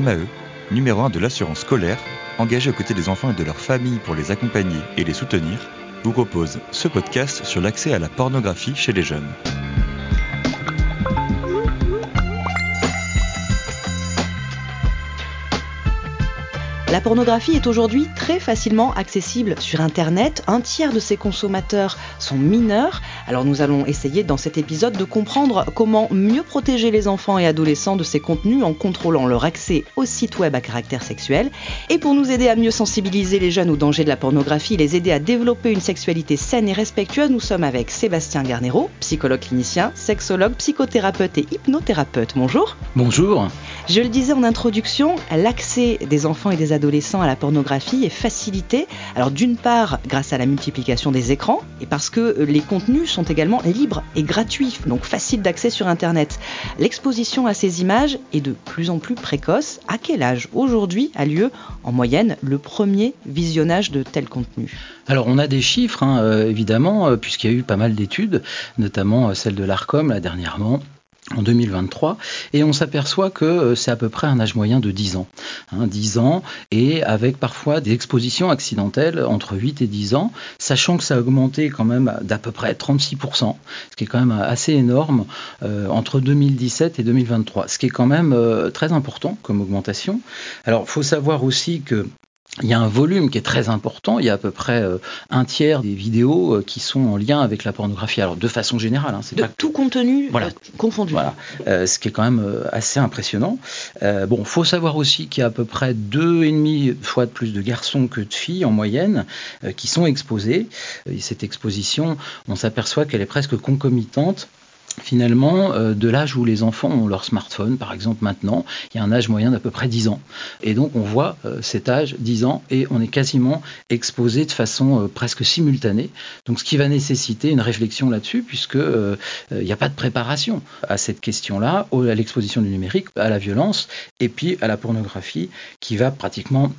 MAE, numéro 1 de l'assurance scolaire, engagée aux côtés des enfants et de leurs familles pour les accompagner et les soutenir, vous propose ce podcast sur l'accès à la pornographie chez les jeunes. La pornographie est aujourd'hui très facilement accessible sur Internet. Un tiers de ses consommateurs sont mineurs. Alors nous allons essayer dans cet épisode de comprendre comment mieux protéger les enfants et adolescents de ces contenus en contrôlant leur accès aux sites web à caractère sexuel. Et pour nous aider à mieux sensibiliser les jeunes aux dangers de la pornographie les aider à développer une sexualité saine et respectueuse, nous sommes avec Sébastien Garnero, psychologue clinicien, sexologue, psychothérapeute et hypnothérapeute. Bonjour. Bonjour. Je le disais en introduction, l'accès des enfants et des adolescents à la pornographie est facilité. Alors d'une part grâce à la multiplication des écrans et parce que les contenus sont également libres et gratuits, donc faciles d'accès sur Internet. L'exposition à ces images est de plus en plus précoce. À quel âge aujourd'hui a lieu en moyenne le premier visionnage de tel contenu? Alors on a des chiffres hein, euh, évidemment euh, puisqu'il y a eu pas mal d'études, notamment euh, celle de l'Arcom là dernièrement en 2023 et on s'aperçoit que euh, c'est à peu près un âge moyen de 10 ans. Hein, 10 ans et avec parfois des expositions accidentelles entre 8 et 10 ans, sachant que ça a augmenté quand même d'à peu près 36%, ce qui est quand même assez énorme euh, entre 2017 et 2023, ce qui est quand même euh, très important comme augmentation. Alors faut savoir aussi que il y a un volume qui est très important. Il y a à peu près euh, un tiers des vidéos euh, qui sont en lien avec la pornographie. Alors de façon générale, hein, c'est de tout contenu voilà. confondu. Voilà, euh, ce qui est quand même assez impressionnant. Euh, bon, faut savoir aussi qu'il y a à peu près deux et demi fois de plus de garçons que de filles en moyenne euh, qui sont exposés. Et cette exposition, on s'aperçoit qu'elle est presque concomitante finalement, euh, de l'âge où les enfants ont leur smartphone, par exemple maintenant, il y a un âge moyen d'à peu près 10 ans. Et donc on voit euh, cet âge, 10 ans, et on est quasiment exposé de façon euh, presque simultanée. Donc ce qui va nécessiter une réflexion là-dessus, puisque il n'y a pas de préparation à cette question-là, à l'exposition du numérique, à la violence, et puis à la pornographie, qui va pratiquement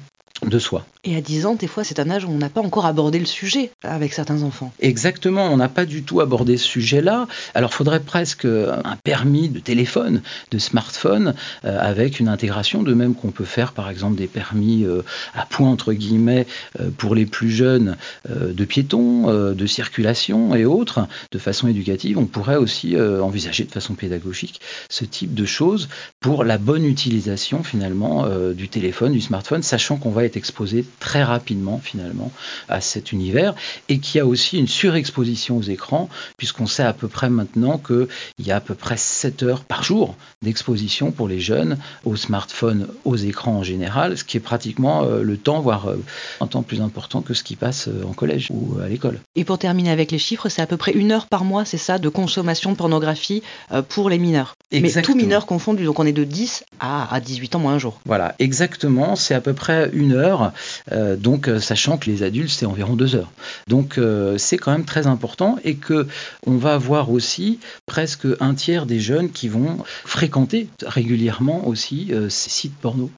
de soi. Et à 10 ans, des fois, c'est un âge où on n'a pas encore abordé le sujet avec certains enfants. Exactement, on n'a pas du tout abordé ce sujet-là. Alors, il faudrait presque un permis de téléphone, de smartphone, euh, avec une intégration, de même qu'on peut faire, par exemple, des permis euh, à point, entre guillemets, euh, pour les plus jeunes, de piétons, de circulation et autres, de façon éducative. On pourrait aussi envisager de façon pédagogique ce type de choses pour la bonne utilisation, finalement, du téléphone, du smartphone, sachant qu'on va être exposé très rapidement finalement à cet univers et qu'il y a aussi une surexposition aux écrans puisqu'on sait à peu près maintenant qu'il y a à peu près 7 heures par jour d'exposition pour les jeunes aux smartphones, aux écrans en général, ce qui est pratiquement euh, le temps, voire euh, un temps plus important que ce qui passe euh, en collège ou à l'école. Et pour terminer avec les chiffres, c'est à peu près une heure par mois, c'est ça, de consommation de pornographie pour les mineurs. Exactement. Mais tous mineurs confondus, donc on est de 10 à, à 18 ans moins un jour. Voilà, exactement, c'est à peu près une heure euh, donc, euh, sachant que les adultes, c'est environ deux heures. Donc, euh, c'est quand même très important et que on va avoir aussi presque un tiers des jeunes qui vont fréquenter régulièrement aussi euh, ces sites porno.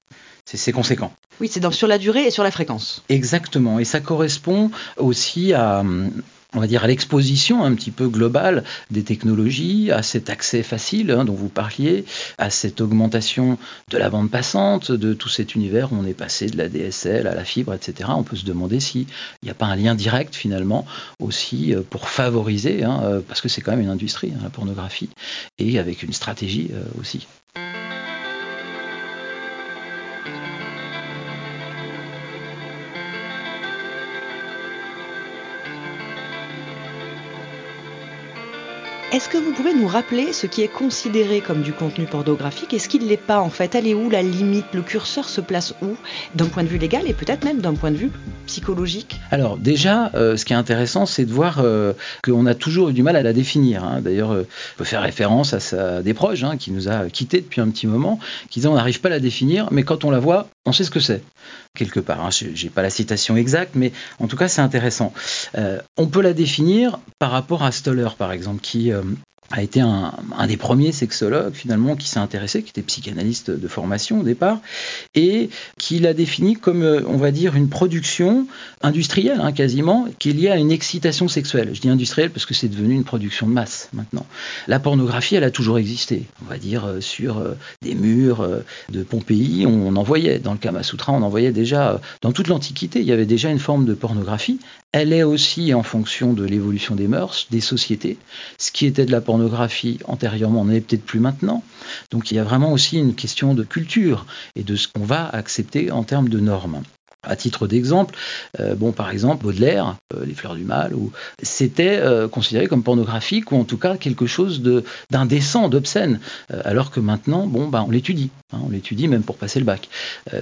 C'est conséquent. Oui, c'est sur la durée et sur la fréquence. Exactement. Et ça correspond aussi à, on va dire, à l'exposition un petit peu globale des technologies, à cet accès facile hein, dont vous parliez, à cette augmentation de la bande passante, de tout cet univers où on est passé de la DSL à la fibre, etc. On peut se demander s'il n'y a pas un lien direct finalement aussi euh, pour favoriser, hein, euh, parce que c'est quand même une industrie, hein, la pornographie, et avec une stratégie euh, aussi. Est-ce que vous pouvez nous rappeler ce qui est considéré comme du contenu pornographique? Et ce qui ne l'est pas en fait? Elle est où la limite? Le curseur se place où? D'un point de vue légal et peut-être même d'un point de vue psychologique? Alors déjà, euh, ce qui est intéressant, c'est de voir euh, qu'on a toujours eu du mal à la définir. Hein. D'ailleurs, euh, on peut faire référence à sa, des proches hein, qui nous a quittés depuis un petit moment, qui disaient on n'arrive pas à la définir, mais quand on la voit, on sait ce que c'est quelque part. Hein. J'ai pas la citation exacte, mais en tout cas c'est intéressant. Euh, on peut la définir par rapport à Stoller par exemple, qui euh, a été un, des premiers sexologues finalement qui s'est intéressé, qui était psychanalyste de formation au départ, et qui l'a défini comme, euh, on va dire, une production industrielle hein, quasiment, qui est liée à une excitation sexuelle. Je dis industrielle parce que c'est devenu une production de masse maintenant. La pornographie, elle a toujours existé, on va dire, euh, sur euh, des murs de Pompéi, on en voyait, dans le Kama on en voyait déjà, dans toute l'Antiquité, il y avait déjà une forme de pornographie. Elle est aussi en fonction de l'évolution des mœurs, des sociétés. Ce qui était de la pornographie antérieurement n'en est peut-être plus maintenant. Donc il y a vraiment aussi une question de culture et de ce qu'on va accepter en termes de normes. À titre d'exemple, euh, bon, par exemple, Baudelaire, euh, Les Fleurs du Mal, c'était euh, considéré comme pornographique ou en tout cas quelque chose d'indécent, d'obscène, alors que maintenant, bon, bah, on l'étudie, hein, on l'étudie même pour passer le bac.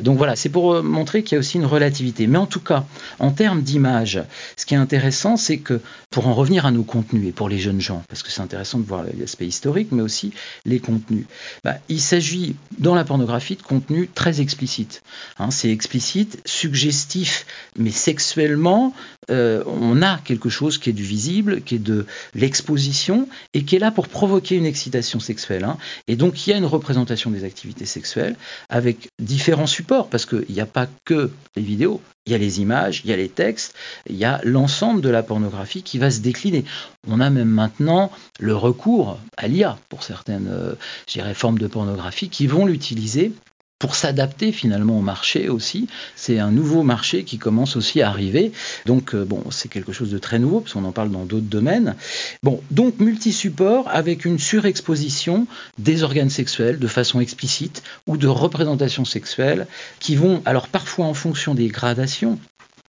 donc voilà, c'est pour montrer qu'il y a aussi une relativité. Mais en tout cas, en termes d'image, ce qui est intéressant, c'est que pour en revenir à nos contenus et pour les jeunes gens, parce que c'est intéressant de voir l'aspect historique, mais aussi les contenus, bah, il s'agit dans la pornographie de contenus très explicites. Hein, c'est explicite suggestif, mais sexuellement, euh, on a quelque chose qui est du visible, qui est de l'exposition, et qui est là pour provoquer une excitation sexuelle. Hein. Et donc il y a une représentation des activités sexuelles avec différents supports, parce qu'il n'y a pas que les vidéos, il y a les images, il y a les textes, il y a l'ensemble de la pornographie qui va se décliner. On a même maintenant le recours à l'IA pour certaines euh, formes de pornographie qui vont l'utiliser pour s'adapter finalement au marché aussi. C'est un nouveau marché qui commence aussi à arriver. Donc euh, bon, c'est quelque chose de très nouveau parce qu'on en parle dans d'autres domaines. Bon, donc multi-support avec une surexposition des organes sexuels de façon explicite ou de représentations sexuelles qui vont alors parfois en fonction des gradations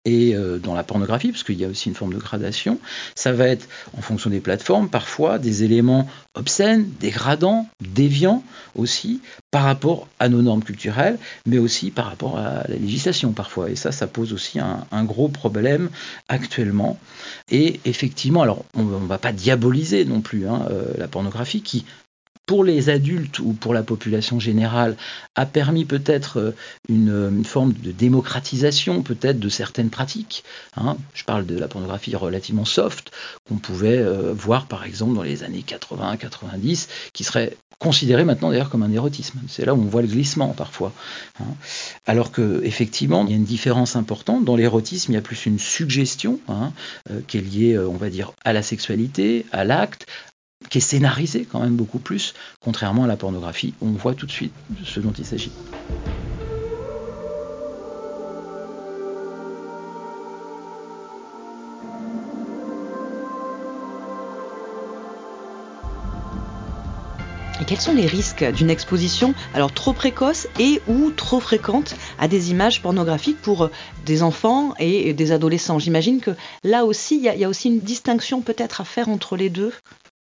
et euh, dans la pornographie, parce qu'il y a aussi une forme de gradation, ça va être en fonction des plateformes, parfois des éléments obscènes, dégradants, déviants aussi, par rapport à nos normes culturelles, mais aussi par rapport à la législation parfois. Et ça, ça pose aussi un, gros problème actuellement. Et effectivement, alors on ne va pas diaboliser non plus hein, euh, la pornographie qui pour les adultes ou pour la population générale, a permis peut-être euh, une, forme de démocratisation peut-être de certaines pratiques. Hein. Je parle de la pornographie relativement soft qu'on pouvait euh, voir par exemple dans les années 80-90, qui serait considéré maintenant d'ailleurs comme un érotisme. C'est là où on voit le glissement parfois. Hein. Alors que effectivement, il y a une différence importante. Dans l'érotisme, il y a plus une suggestion hein, euh, qui est liée, on va dire, à la sexualité, à l'acte, qui est scénarisé quand même beaucoup plus, contrairement à la pornographie, on voit tout de suite ce dont il s'agit. Et quels sont les risques d'une exposition alors trop précoce et ou trop fréquente à des images pornographiques pour des enfants et des adolescents? J'imagine que là aussi, il y, a aussi une distinction peut-être à faire entre les deux.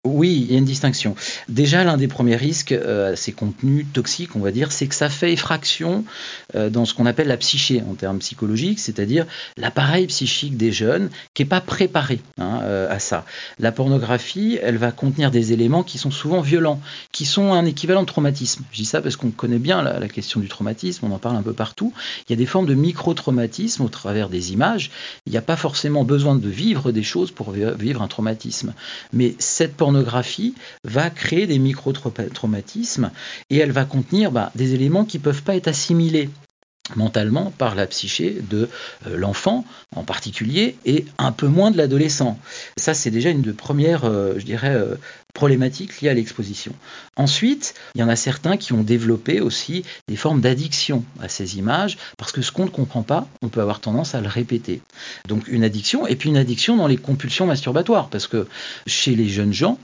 Oui, il y a une distinction. Déjà, l'un des premiers risques euh, ces contenus toxiques, on va dire, c'est que ça fait effraction euh, dans ce qu'on appelle la psyché en termes psychologiques, c'est-à-dire l'appareil psychique des jeunes qui n'est pas préparé hein, euh, à ça. La pornographie, elle va contenir des éléments qui sont souvent violents, qui sont un équivalent de traumatisme. Je dis ça parce qu'on connaît bien la, la, question du traumatisme, on en parle un peu partout. Il y a des formes de micro-traumatisme au travers des images. Il n'y a pas forcément besoin de vivre des choses pour vivre un traumatisme. Mais cette pornographie va créer des micro-traumatismes et elle va contenir bah, des éléments qui ne peuvent pas être assimilés mentalement par la psyché de euh, l'enfant en particulier et un peu moins de l'adolescent. Ça, c'est déjà une de premières, euh, je dirais, euh, problématiques liées à l'exposition. Ensuite, il y en a certains qui ont développé aussi des formes d'addiction à ces images parce que ce qu'on ne comprend pas, on peut avoir tendance à le répéter. Donc une addiction et puis une addiction dans les compulsions masturbatoires parce que chez les jeunes gens,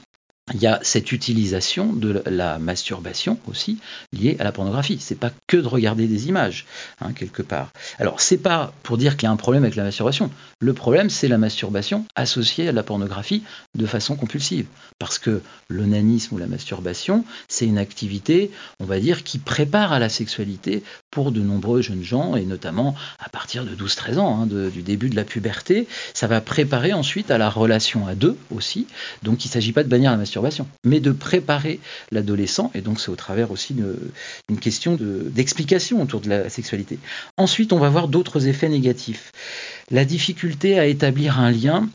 il y a cette utilisation de la masturbation aussi liée à la pornographie. C'est pas que de regarder des images hein, quelque part. Alors c'est pas pour dire qu'il y a un problème avec la masturbation. Le problème c'est la masturbation associée à la pornographie de façon compulsive, parce que l'onanisme ou la masturbation c'est une activité, on va dire, qui prépare à la sexualité pour de nombreux jeunes gens et notamment à partir de 12-13 ans, hein, du début de la puberté. Ça va préparer ensuite à la relation à deux aussi. Donc il ne s'agit pas de bannir la masturbation mais de préparer l'adolescent, et donc c'est au travers aussi d'une question d'explication autour de la sexualité. Ensuite, on va voir d'autres effets négatifs. La difficulté à établir un lien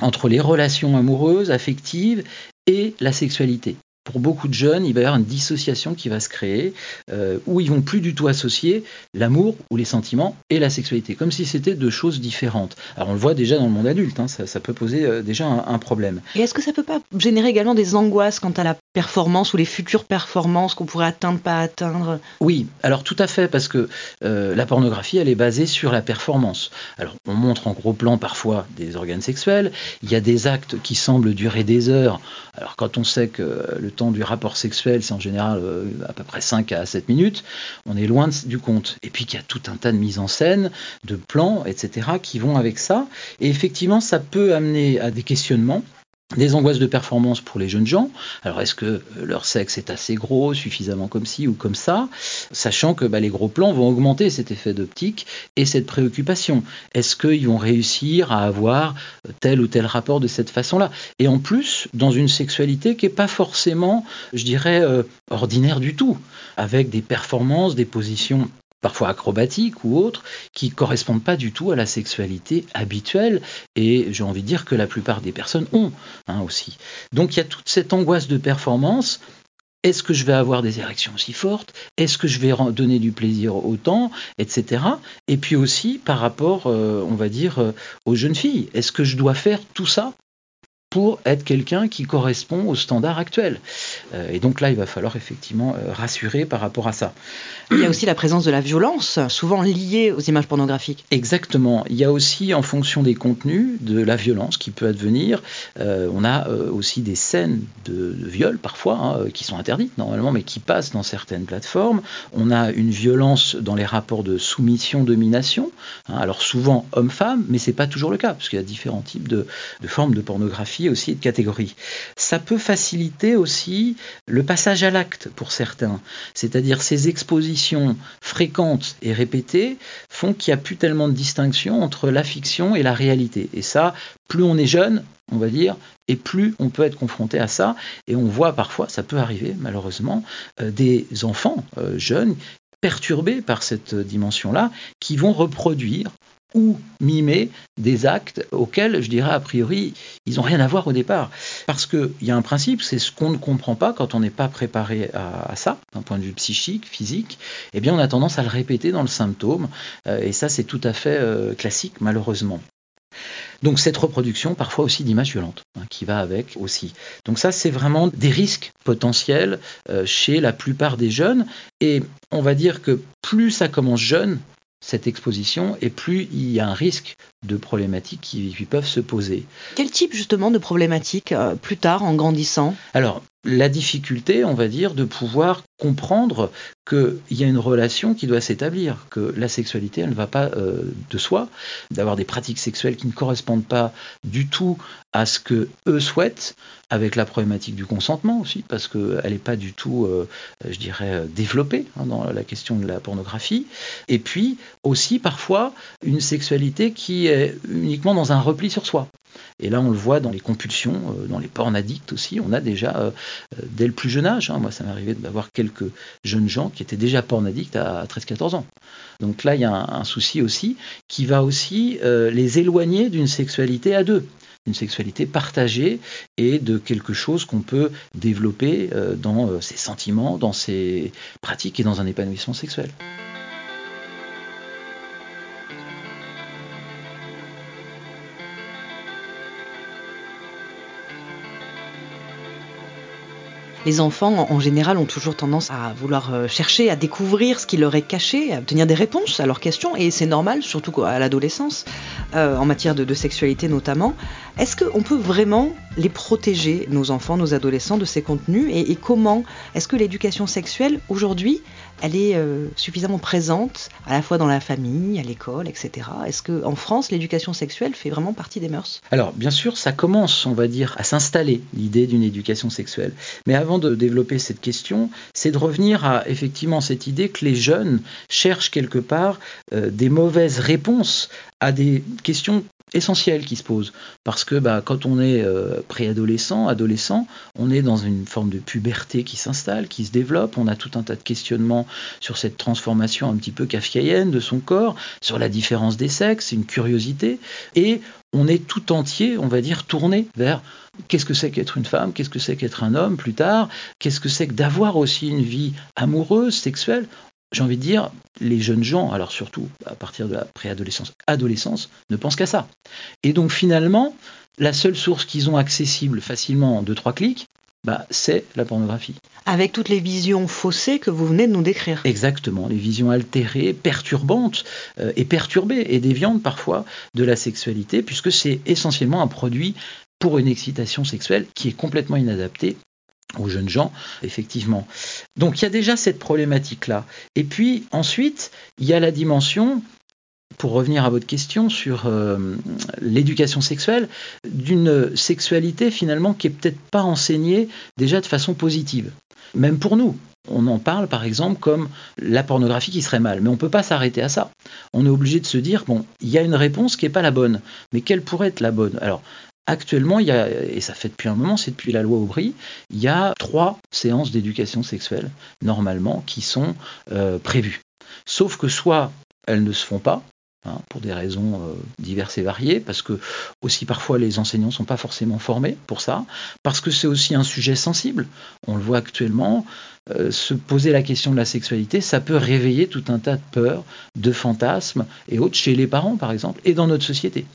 entre les relations amoureuses, affectives et la sexualité pour beaucoup de jeunes, il va y avoir une dissociation qui va se créer, euh, où ils vont plus du tout associer l'amour ou les sentiments et la sexualité, comme si c'était deux choses différentes. Alors on le voit déjà dans le monde adulte, hein, ça, peut poser euh, déjà un, problème. Et est-ce que ça peut pas générer également des angoisses quant à la performance ou les futures performances qu'on pourrait atteindre, pas atteindre? Oui, alors tout à fait, parce que euh, la pornographie, elle est basée sur la performance. Alors on montre en gros plan parfois des organes sexuels, il y a des actes qui semblent durer des heures. Alors quand on sait que le du rapport sexuel, c'est en général euh, à peu près 5 à 7 minutes, on est loin du compte. Et puis qu'il y a tout un tas de mises en scène, de plans, etc., qui vont avec ça. Et effectivement, ça peut amener à des questionnements des angoisses de performance pour les jeunes gens. Alors est-ce que leur sexe est assez gros, suffisamment comme ci ou comme ça, sachant que bah, les gros plans vont augmenter cet effet d'optique et cette préoccupation. Est-ce qu'ils vont réussir à avoir tel ou tel rapport de cette façon-là? Et en plus, dans une sexualité qui n'est pas forcément, je dirais, euh, ordinaire du tout, avec des performances, des positions parfois acrobatiques ou autres, qui correspondent pas du tout à la sexualité habituelle, et j'ai envie de dire que la plupart des personnes ont hein, aussi. Donc il y a toute cette angoisse de performance. Est-ce que je vais avoir des érections aussi fortes? Est-ce que je vais donner du plaisir autant? Etc. Et puis aussi par rapport, euh, on va dire, euh, aux jeunes filles. Est-ce que je dois faire tout ça? Pour être quelqu'un qui correspond aux standards actuels. Euh, et donc là, il va falloir effectivement euh, rassurer par rapport à ça. Il y a aussi la présence de la violence, souvent liée aux images pornographiques. Exactement. Il y a aussi, en fonction des contenus, de la violence qui peut advenir. Euh, on a aussi des scènes de, viol, parfois, hein, qui sont interdites normalement, mais qui passent dans certaines plateformes. On a une violence dans les rapports de soumission-domination. Hein, alors souvent homme-femme, mais c'est pas toujours le cas, parce qu'il y a différents types de, de formes de pornographie aussi de catégorie. Ça peut faciliter aussi le passage à l'acte pour certains. C'est-à-dire ces expositions fréquentes et répétées font qu'il n'y a plus tellement de distinction entre la fiction et la réalité. Et ça, plus on est jeune, on va dire, et plus on peut être confronté à ça. Et on voit parfois, ça peut arriver malheureusement, euh, des enfants euh, jeunes perturbés par cette dimension-là, qui vont reproduire ou mimer des actes auxquels, je dirais, a priori, ils n'ont rien à voir au départ. Parce qu'il y a un principe, c'est ce qu'on ne comprend pas quand on n'est pas préparé à, ça, d'un point de vue psychique, physique, eh bien on a tendance à le répéter dans le symptôme, euh, et ça c'est tout à fait euh, classique, malheureusement. Donc cette reproduction, parfois aussi d'images violentes, hein, qui va avec aussi. Donc ça, c'est vraiment des risques potentiels euh, chez la plupart des jeunes. Et on va dire que plus ça commence jeune, cette exposition, et plus il y a un risque de problématiques qui, peuvent se poser. Quel type justement de problématiques euh, plus tard en grandissant? Alors, la difficulté, on va dire, de pouvoir comprendre qu'il y a une relation qui doit s'établir, que la sexualité, elle ne va pas euh, de soi, d'avoir des pratiques sexuelles qui ne correspondent pas du tout à ce que eux souhaitent, avec la problématique du consentement aussi, parce qu'elle n'est pas du tout, euh, je dirais, développée hein, dans la question de la pornographie, et puis aussi parfois une sexualité qui est uniquement dans un repli sur soi. Et là, on le voit dans les compulsions, euh, dans les pornes addicts aussi. On a déjà, euh, euh, dès le plus jeune âge, hein, moi ça m'est arrivé d'avoir quelques jeunes gens qui étaient déjà porn addicts à 13-14 ans. Donc là, il y a un, souci aussi qui va aussi les éloigner d'une sexualité à deux d'une sexualité partagée et de quelque chose qu'on peut développer dans ses sentiments, dans ses pratiques et dans un épanouissement sexuel. Les enfants, en général, ont toujours tendance à vouloir euh, chercher, à découvrir ce qui leur est caché, à obtenir des réponses à leurs questions, et c'est normal, surtout à l'adolescence, euh, en matière de, sexualité notamment. Est-ce qu'on peut vraiment les protéger, nos enfants, nos adolescents, de ces contenus, et comment? Est-ce que l'éducation sexuelle, aujourd'hui, elle est euh, suffisamment présente à la fois dans la famille, à l'école, etc. Est-ce qu'en France, l'éducation sexuelle fait vraiment partie des mœurs? Alors, bien sûr, ça commence, on va dire, à s'installer, l'idée d'une éducation sexuelle. Mais avant de développer cette question, c'est de revenir à effectivement cette idée que les jeunes cherchent quelque part euh, des mauvaises réponses à des questions essentielles qui se posent. Parce que bah, quand on est euh, préadolescent, adolescent, on est dans une forme de puberté qui s'installe, qui se développe. On a tout un tas de questionnements sur cette transformation un petit peu kafkaïenne de son corps, sur la différence des sexes, une curiosité. Et on est tout entier, on va dire, tourné vers qu'est-ce que c'est qu'être une femme, qu'est-ce que c'est qu'être un homme plus tard, qu'est-ce que c'est que d'avoir aussi une vie amoureuse, sexuelle. J'ai envie de dire, les jeunes gens, alors surtout à partir de la préadolescence, adolescence, ne pensent qu'à ça. Et donc finalement, la seule source qu'ils ont accessible facilement en deux, trois clics, bah, c'est la pornographie. Avec toutes les visions faussées que vous venez de nous décrire. Exactement, les visions altérées, perturbantes euh, et perturbées et déviantes parfois de la sexualité, puisque c'est essentiellement un produit pour une excitation sexuelle qui est complètement inadaptée aux jeunes gens, effectivement. Donc il y a déjà cette problématique-là. Et puis ensuite, il y a la dimension pour revenir à votre question sur euh, l'éducation sexuelle, d'une sexualité finalement qui est peut-être pas enseignée déjà de façon positive. Même pour nous, on en parle par exemple comme la pornographie qui serait mal, mais on ne peut pas s'arrêter à ça. On est obligé de se dire bon, il y a une réponse qui n'est pas la bonne, mais quelle pourrait être la bonne? Alors Actuellement, il y a, et ça fait depuis un moment, c'est depuis la loi Aubry, il y a trois séances d'éducation sexuelle, normalement, qui sont euh, prévues. Sauf que soit elles ne se font pas, hein, pour des raisons euh, diverses et variées, parce que aussi parfois les enseignants ne sont pas forcément formés pour ça, parce que c'est aussi un sujet sensible. On le voit actuellement, euh, se poser la question de la sexualité, ça peut réveiller tout un tas de peurs, de fantasmes et autres chez les parents, par exemple, et dans notre société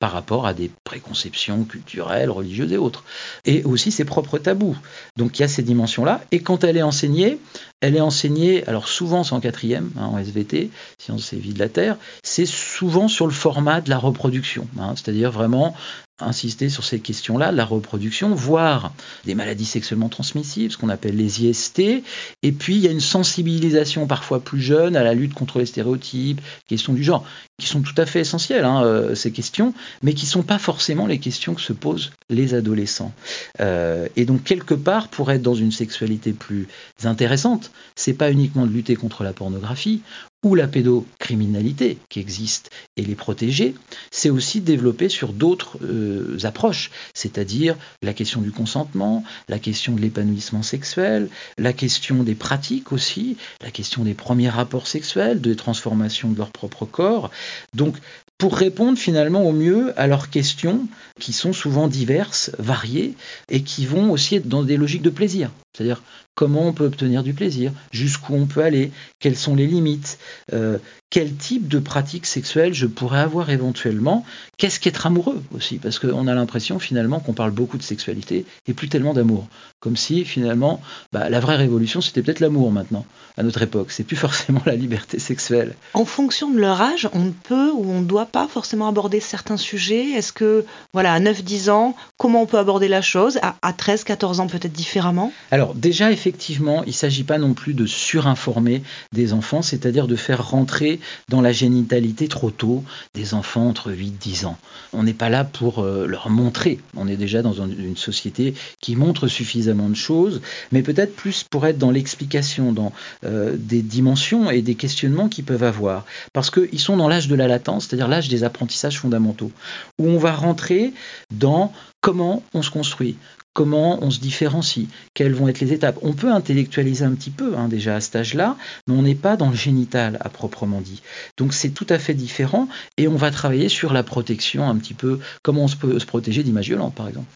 par rapport à des préconceptions culturelles, religieuses et autres. Et aussi ses propres tabous. Donc il y a ces dimensions-là. Et quand elle est enseignée, elle est enseignée, alors souvent c'est en quatrième, hein, en SVT, sciences et vie de la Terre, c'est souvent sur le format de la reproduction. Hein, C'est-à-dire vraiment insister sur ces questions-là, la reproduction, voire des maladies sexuellement transmissibles, ce qu'on appelle les IST. Et puis, il y a une sensibilisation parfois plus jeune à la lutte contre les stéréotypes, questions du genre, qui sont tout à fait essentielles, hein, euh, ces questions, mais qui ne sont pas forcément les questions que se posent les adolescents. Euh, et donc, quelque part, pour être dans une sexualité plus intéressante, c'est pas uniquement de lutter contre la pornographie ou la pédocriminalité qui existe et les protéger, c'est aussi développer sur d'autres euh, approches, c'est-à-dire la question du consentement, la question de l'épanouissement sexuel, la question des pratiques aussi, la question des premiers rapports sexuels, des transformations de leur propre corps. Donc pour répondre finalement au mieux à leurs questions qui sont souvent diverses, variées et qui vont aussi être dans des logiques de plaisir. C'est-à-dire comment on peut obtenir du plaisir, jusqu'où on peut aller, quelles sont les limites, euh, quel type de pratique sexuelle je pourrais avoir éventuellement, qu'est-ce qu'être amoureux aussi, parce qu'on a l'impression finalement qu'on parle beaucoup de sexualité et plus tellement d'amour, comme si finalement bah, la vraie révolution c'était peut-être l'amour maintenant, à notre époque, c'est plus forcément la liberté sexuelle. En fonction de leur âge, on ne peut ou on ne doit pas forcément aborder certains sujets, est-ce que, voilà, à 9-10 ans, comment on peut aborder la chose, à, à 13-14 ans peut-être différemment? Déjà effectivement, il ne s'agit pas non plus de surinformer des enfants, c'est-à-dire de faire rentrer dans la génitalité trop tôt des enfants entre 8 10 ans. On n'est pas là pour euh, leur montrer. On est déjà dans une société qui montre suffisamment de choses, mais peut-être plus pour être dans l'explication, dans euh, des dimensions et des questionnements qu'ils peuvent avoir. Parce qu'ils sont dans l'âge de la latence, c'est-à-dire l'âge des apprentissages fondamentaux, où on va rentrer dans comment on se construit, comment on se différencie, quelles vont être les étapes? On peut intellectualiser un petit peu hein, déjà à cet âge-là, mais on n'est pas dans le génital à proprement dit. Donc c'est tout à fait différent et on va travailler sur la protection un petit peu, comment on peut se protéger d'images violentes par exemple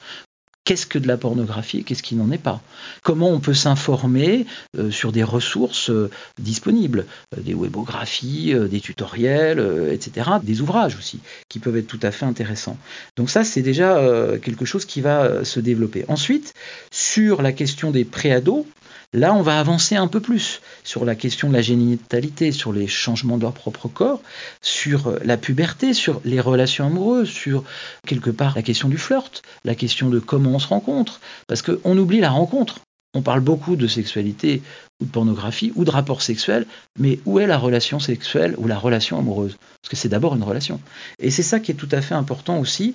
qu'est-ce que de la pornographie qu'est-ce qui n'en est pas? Comment on peut s'informer euh, sur des ressources euh, disponibles, euh, des webographies, des tutoriels, etc., des ouvrages aussi, qui peuvent être tout à fait intéressants. Donc ça, c'est déjà quelque chose qui va se développer. Ensuite, sur la question des préados, Là, on va avancer un peu plus sur la question de la génitalité, sur les changements de leur propre corps, sur la puberté, sur les relations amoureuses, sur quelque part la question du flirt, la question de comment on se rencontre, parce qu'on oublie la rencontre. On parle beaucoup de sexualité ou de pornographie ou de rapport sexuel, mais où est la relation sexuelle ou la relation amoureuse? Parce que c'est d'abord une relation. Et c'est ça qui est tout à fait important aussi.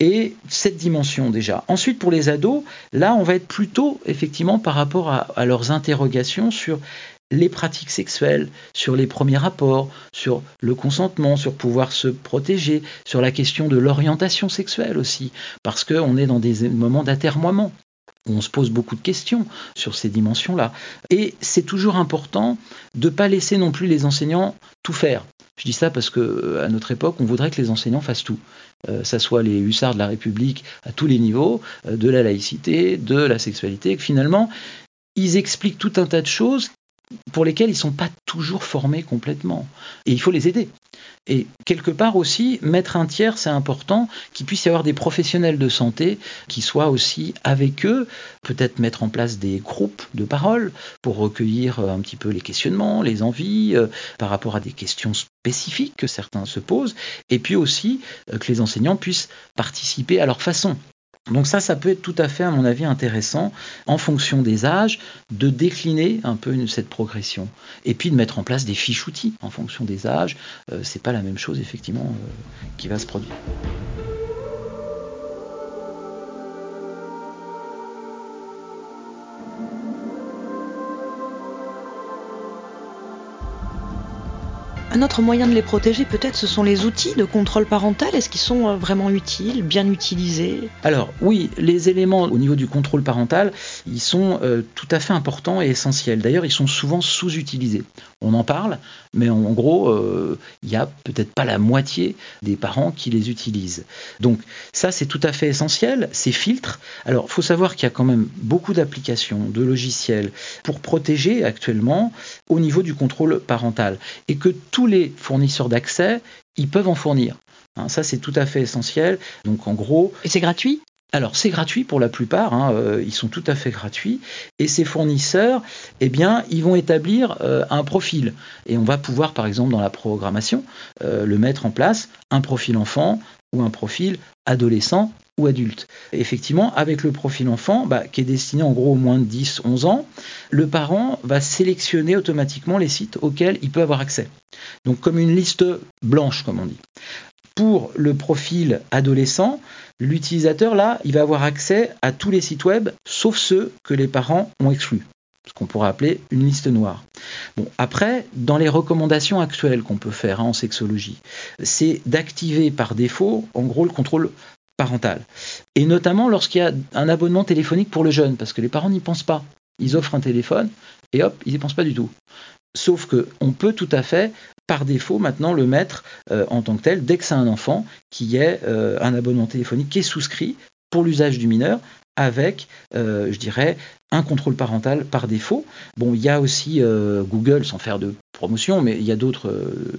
Et cette dimension déjà. Ensuite, pour les ados, là, on va être plutôt effectivement par rapport à, leurs interrogations sur les pratiques sexuelles, sur les premiers rapports, sur le consentement, sur pouvoir se protéger, sur la question de l'orientation sexuelle aussi, parce qu'on est dans des moments d'atermoiement on se pose beaucoup de questions sur ces dimensions-là. Et c'est toujours important de ne pas laisser non plus les enseignants tout faire. Je dis ça parce que euh, à notre époque, on voudrait que les enseignants fassent tout. Euh, ça soit les hussards de la République à tous les niveaux, euh, de la laïcité, de la sexualité, que finalement, ils expliquent tout un tas de choses pour lesquelles ils ne sont pas toujours formés complètement. Et il faut les aider. Et quelque part aussi, mettre un tiers, c'est important, qu'il puisse y avoir des professionnels de santé qui soient aussi avec eux, peut-être mettre en place des groupes de parole pour recueillir un petit peu les questionnements, les envies euh, par rapport à des questions spécifiques que certains se posent, et puis aussi euh, que les enseignants puissent participer à leur façon. Donc ça, ça peut être tout à fait, à mon avis, intéressant, en fonction des âges, de décliner un peu cette progression. Et puis de mettre en place des fiches outils en fonction des âges. Euh, c'est pas la même chose, effectivement, euh, qui va se produire. Un autre moyen de les protéger, peut-être, ce sont les outils de contrôle parental. Est-ce qu'ils sont euh, vraiment utiles, bien utilisés? Alors oui, les éléments au niveau du contrôle parental, ils sont euh, tout à fait importants et essentiels. D'ailleurs, ils sont souvent sous-utilisés. On en parle, mais en, gros, euh, il n'y a peut-être pas la moitié des parents qui les utilisent. Donc ça, c'est tout à fait essentiel. Ces filtres. Alors, il faut savoir qu'il y a quand même beaucoup d'applications, de logiciels pour protéger actuellement au niveau du contrôle parental, et que tout les fournisseurs d'accès, ils peuvent en fournir. Hein, ça, c'est tout à fait essentiel. Donc, en gros. Et c'est gratuit? alors c'est gratuit pour la plupart, hein, euh, ils sont tout à fait gratuits, et ces fournisseurs, eh bien, ils vont établir euh, un profil, et on va pouvoir, par exemple, dans la programmation, euh, le mettre en place, un profil enfant ou un profil adolescent ou adulte. effectivement, avec le profil enfant, bah, qui est destiné en gros aux moins de 10-11 ans, le parent va sélectionner automatiquement les sites auxquels il peut avoir accès. Donc comme une liste blanche, comme on dit. Pour le profil adolescent, l'utilisateur, là, il va avoir accès à tous les sites web, sauf ceux que les parents ont exclus ce qu'on pourrait appeler une liste noire. Bon, après, dans les recommandations actuelles qu'on peut faire hein, en sexologie, c'est d'activer par défaut, en gros, le contrôle parental. Et notamment lorsqu'il y a un abonnement téléphonique pour le jeune, parce que les parents n'y pensent pas. Ils offrent un téléphone et hop, ils n'y pensent pas du tout. Sauf qu'on peut tout à fait, par défaut, maintenant le mettre euh, en tant que tel, dès que c'est un enfant qui ait euh, un abonnement téléphonique qui est souscrit pour l'usage du mineur, avec, euh, je dirais, un contrôle parental par défaut. Bon, il y a aussi Google, sans faire de promotion, mais il y a d'autres,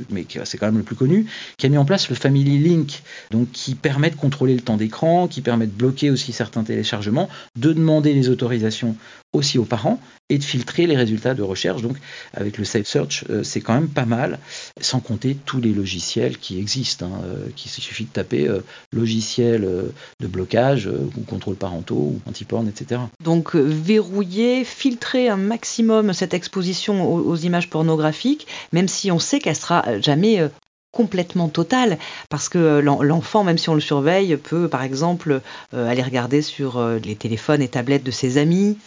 mais c'est quand même le plus connu, qui a mis en place le Family Link, donc qui permet de contrôler le temps d'écran, qui permet de bloquer aussi certains téléchargements, de demander les autorisations aussi aux parents et de filtrer les résultats de recherche. Donc avec le Safe Search, euh, c'est quand même pas mal, sans compter tous les logiciels qui existent. Hein, euh, qui suffit de taper euh, logiciel de blocage ou contrôle parentaux ou anti-porn, etc. Donc verrouiller, filtrer un maximum cette exposition aux, images pornographiques, même si on sait qu'elle sera jamais complètement totale, parce que l'enfant, même si on le surveille, peut par exemple aller regarder sur les téléphones et tablettes de ses amis,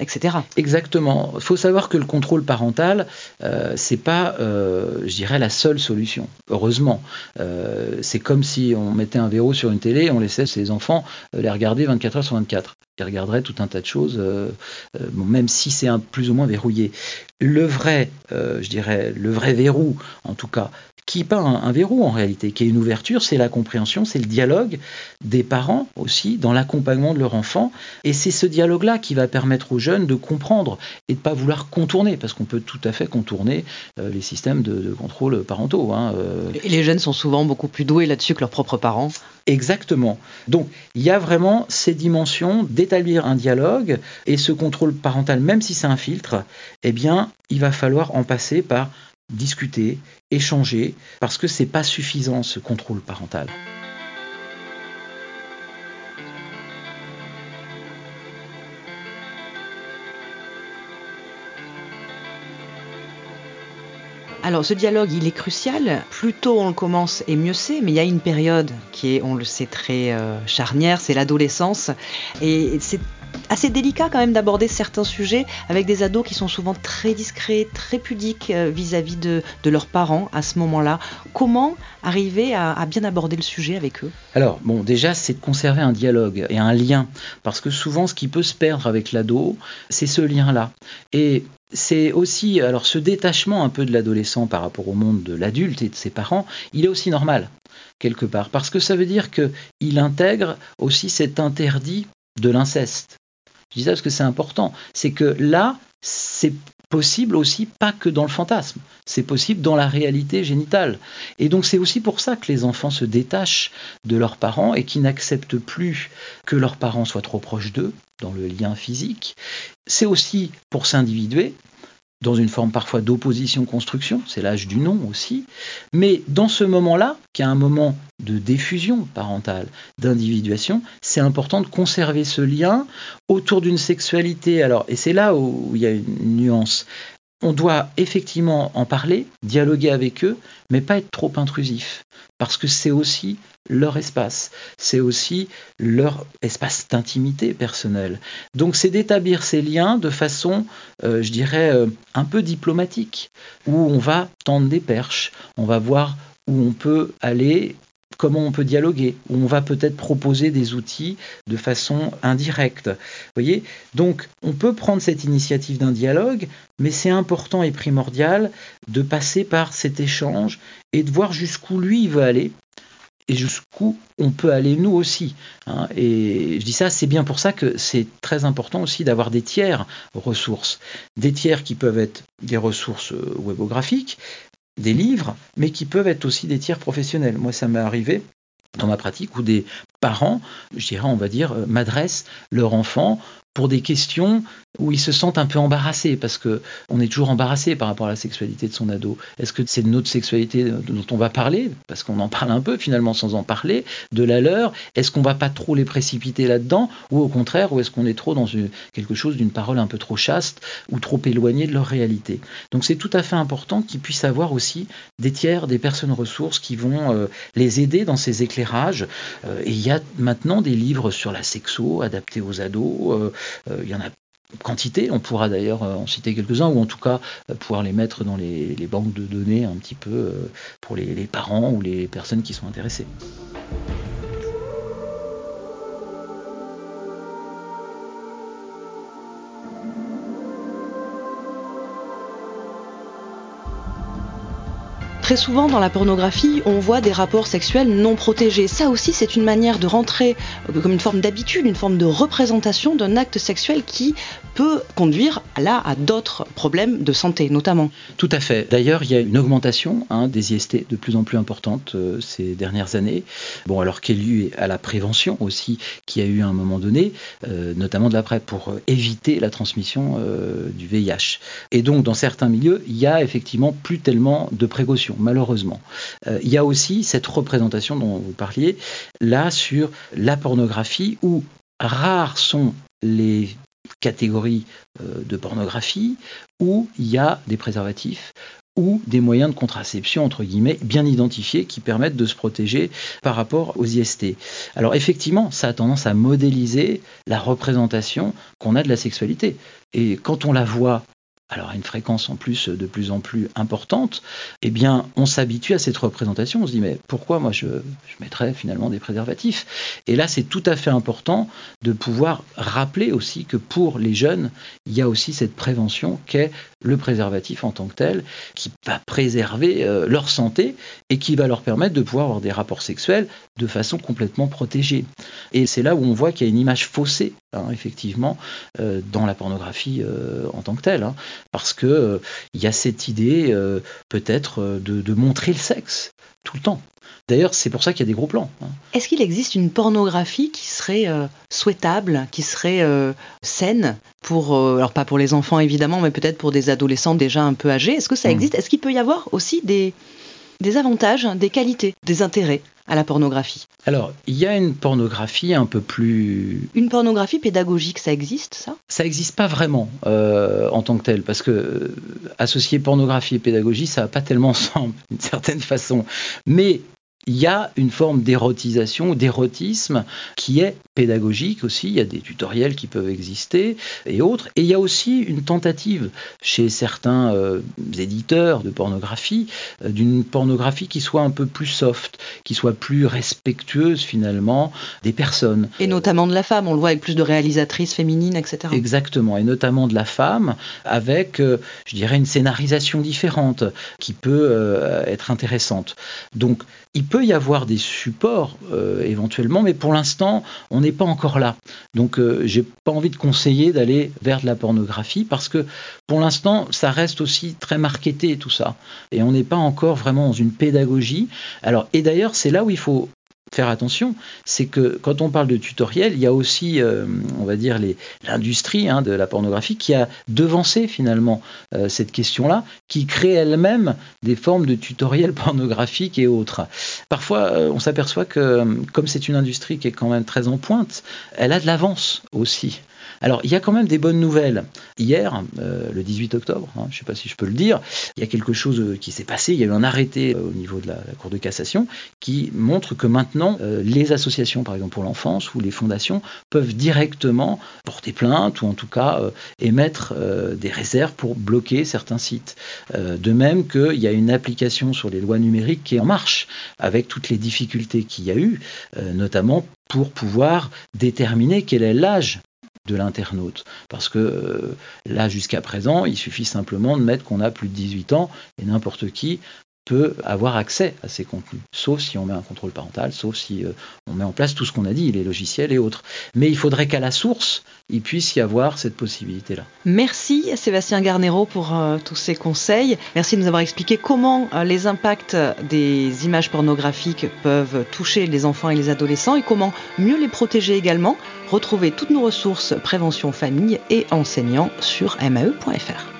etc. Exactement. Il faut savoir que le contrôle parental, euh, c'est pas, euh, je dirais, la seule solution. Heureusement, euh, c'est comme si on mettait un verrou sur une télé et on laissait ses enfants euh, les regarder 24 heures sur 24. Ils regarderaient tout un tas de choses, même si c'est plus ou moins verrouillé. Le vrai, je dirais, le vrai verrou, en tout cas, qui n'est pas un, verrou en réalité, qui est une ouverture, c'est la compréhension, c'est le dialogue des parents aussi dans l'accompagnement de leur enfant. Et c'est ce dialogue-là qui va permettre aux jeunes de comprendre et de ne pas vouloir contourner, parce qu'on peut tout à fait contourner euh, les systèmes de, contrôle parentaux. Hein, euh. Et les jeunes sont souvent beaucoup plus doués là-dessus que leurs propres parents. Exactement. Donc il y a vraiment ces dimensions d'établir un dialogue et ce contrôle parental, même si c'est un filtre, eh bien il va falloir en passer par discuter, échanger, parce que c'est pas suffisant ce contrôle parental. Alors ce dialogue, il est crucial. Plus tôt on le commence et mieux c'est, mais il y a une période qui est, on le sait, très euh, charnière, c'est l'adolescence. Et c'est assez délicat quand même d'aborder certains sujets avec des ados qui sont souvent très discrets, très pudiques euh, vis-à-vis de, leurs parents à ce moment-là. Comment arriver à, bien aborder le sujet avec eux? Alors, bon, déjà, c'est de conserver un dialogue et un lien. Parce que souvent, ce qui peut se perdre avec l'ado, c'est ce lien-là. Et c'est aussi, alors ce détachement un peu de l'adolescent par rapport au monde de l'adulte et de ses parents, il est aussi normal, quelque part. Parce que ça veut dire qu'il intègre aussi cet interdit de l'inceste. Je dis ça parce que c'est important. C'est que là, c'est possible aussi pas que dans le fantasme, c'est possible dans la réalité génitale. Et donc c'est aussi pour ça que les enfants se détachent de leurs parents et qui n'acceptent plus que leurs parents soient trop proches d'eux dans le lien physique. C'est aussi pour s'individuer dans une forme parfois d'opposition-construction, c'est l'âge du non aussi, mais dans ce moment-là, qui est un moment de diffusion parentale, d'individuation, c'est important de conserver ce lien autour d'une sexualité. Alors, et c'est là où il y a une nuance. On doit effectivement en parler, dialoguer avec eux, mais pas être trop intrusif, parce que c'est aussi leur espace, c'est aussi leur espace d'intimité personnelle. Donc c'est d'établir ces liens de façon, euh, je dirais, euh, un peu diplomatique, où on va tendre des perches, on va voir où on peut aller comment on peut dialoguer, où on va peut-être proposer des outils de façon indirecte. voyez? Donc, on peut prendre cette initiative d'un dialogue, mais c'est important et primordial de passer par cet échange et de voir jusqu'où lui veut aller et jusqu'où on peut aller nous aussi. Hein. Et je dis ça, c'est bien pour ça que c'est très important aussi d'avoir des tiers ressources. Des tiers qui peuvent être des ressources euh, webographiques, des livres, mais qui peuvent être aussi des tiers professionnels. Moi, ça m'est arrivé dans ma pratique où des parents, je dirais, on va dire, euh, m'adressent leur enfant pour des questions où ils se sentent un peu embarrassés parce que on est toujours embarrassé par rapport à la sexualité de son ado. Est-ce que c'est notre sexualité dont on va parler? Parce qu'on en parle un peu finalement sans en parler de la leur Est-ce qu'on va pas trop les précipiter là-dedans? Ou au contraire ou est-ce qu'on est trop dans quelque chose d'une parole un peu trop chaste ou trop éloignée de leur réalité? Donc c'est tout à fait important qu'ils puissent avoir aussi des tiers, des personnes ressources qui vont euh, les aider dans ces éclairages. Euh, et il y a maintenant des livres sur la sexo adaptés aux ados. Euh, il y en a quantité. On pourra d'ailleurs euh, en citer quelques-uns, ou en tout cas euh, pouvoir les mettre dans les, banques de données un petit peu pour les parents ou les personnes qui sont intéressées. Très souvent dans la pornographie, on voit des rapports sexuels non protégés. Ça aussi, c'est une manière de rentrer euh, comme une forme d'habitude, une forme de représentation d'un acte sexuel qui peut conduire là à d'autres problèmes de santé notamment. Tout à fait. D'ailleurs, il y a une augmentation hein, des IST de plus en plus importante euh, ces dernières années. Bon, alors qu'elle est à la prévention aussi, qui a eu à un moment donné, euh, notamment de la PrEP, pour éviter la transmission du VIH. Et donc, dans certains milieux, il y a effectivement plus tellement de précautions malheureusement. Euh, il y a aussi cette représentation dont vous parliez, là, sur la pornographie, où rares sont les catégories euh, de pornographie où il y a des préservatifs ou des moyens de contraception, entre guillemets, bien identifiés qui permettent de se protéger par rapport aux IST. Alors effectivement, ça a tendance à modéliser la représentation qu'on a de la sexualité. Et quand on la voit alors à une fréquence en plus de plus en plus importante, eh bien, on s'habitue à cette représentation. On se dit, mais pourquoi moi je, je mettrais finalement des préservatifs? Et là, c'est tout à fait important de pouvoir rappeler aussi que pour les jeunes, il y a aussi cette prévention qu'est le préservatif en tant que tel, qui va préserver euh, leur santé et qui va leur permettre de pouvoir avoir des rapports sexuels de façon complètement protégée. Et c'est là où on voit qu'il y a une image faussée, hein, effectivement, euh, dans la pornographie euh, en tant que telle. Hein parce que euh, il y a cette idée peut-être de, montrer le sexe tout le temps. D'ailleurs, c'est pour ça qu'il y a des gros plans. Hein. Est-ce qu'il existe une pornographie qui serait souhaitable, qui serait saine pour, alors pas pour les enfants évidemment, mais peut-être pour des adolescents déjà un peu âgés? Est-ce que ça hmm. existe? Est-ce qu'il peut y avoir aussi des, des avantages, des qualités, des intérêts à la pornographie Alors, il y a une pornographie un peu plus... Une pornographie pédagogique, ça existe, ça? Ça n'existe pas vraiment euh, en tant que tel, parce que euh, associer pornographie et pédagogie, ça va pas tellement ensemble, d'une certaine façon. Mais il y a une forme d'érotisation d'érotisme qui est pédagogique aussi. Il y a des tutoriels qui peuvent exister et autres. Et il y a aussi une tentative chez certains euh, éditeurs de pornographie euh, d'une pornographie qui soit un peu plus soft, qui soit plus respectueuse finalement des personnes. Et notamment de la femme. On le voit avec plus de réalisatrices féminines, etc. Exactement. Et notamment de la femme avec, euh, je dirais, une scénarisation différente qui peut être intéressante. Donc, il peut y avoir des supports euh, éventuellement, mais pour l'instant, on n'est pas encore là. Donc, euh, j'ai pas envie de conseiller d'aller vers de la pornographie parce que pour l'instant, ça reste aussi très marketé tout ça, et on n'est pas encore vraiment dans une pédagogie. Alors, et d'ailleurs, c'est là où il faut faire attention, c'est que quand on parle de tutoriel, il y a aussi, euh, on va dire, l'industrie hein, de la pornographie qui a devancé finalement euh, cette question-là, qui crée elle-même des formes de tutoriels pornographiques et autres. Parfois, euh, on s'aperçoit que comme c'est une industrie qui est quand même très en pointe, elle a de l'avance aussi. Alors, il y a quand même des bonnes nouvelles. Hier, euh, le 18 octobre, hein, je ne sais pas si je peux le dire, il y a quelque chose euh, qui s'est passé. Il y a eu un arrêté euh, au niveau de la, Cour de cassation qui montre que maintenant, les associations, par exemple pour l'enfance, ou les fondations peuvent directement porter plainte ou en tout cas émettre des réserves pour bloquer certains sites. de même qu'il y a une application sur les lois numériques qui est en marche avec toutes les difficultés qu'il y a eu, notamment pour pouvoir déterminer quel est l'âge de l'internaute. Parce que euh, là, jusqu'à présent, il suffit simplement de mettre qu'on a plus de 18 ans et n'importe qui peut avoir accès à ces contenus, sauf si on met un contrôle parental, sauf si euh, on met en place tout ce qu'on a dit, les logiciels et autres. Mais il faudrait qu'à la source, il puisse y avoir cette possibilité-là. Merci Sébastien Garnero pour euh, tous ces conseils. Merci de nous avoir expliqué comment euh, les impacts des images pornographiques peuvent toucher les enfants et les adolescents et comment mieux les protéger également. Retrouvez toutes nos ressources prévention famille et enseignants sur mae.fr.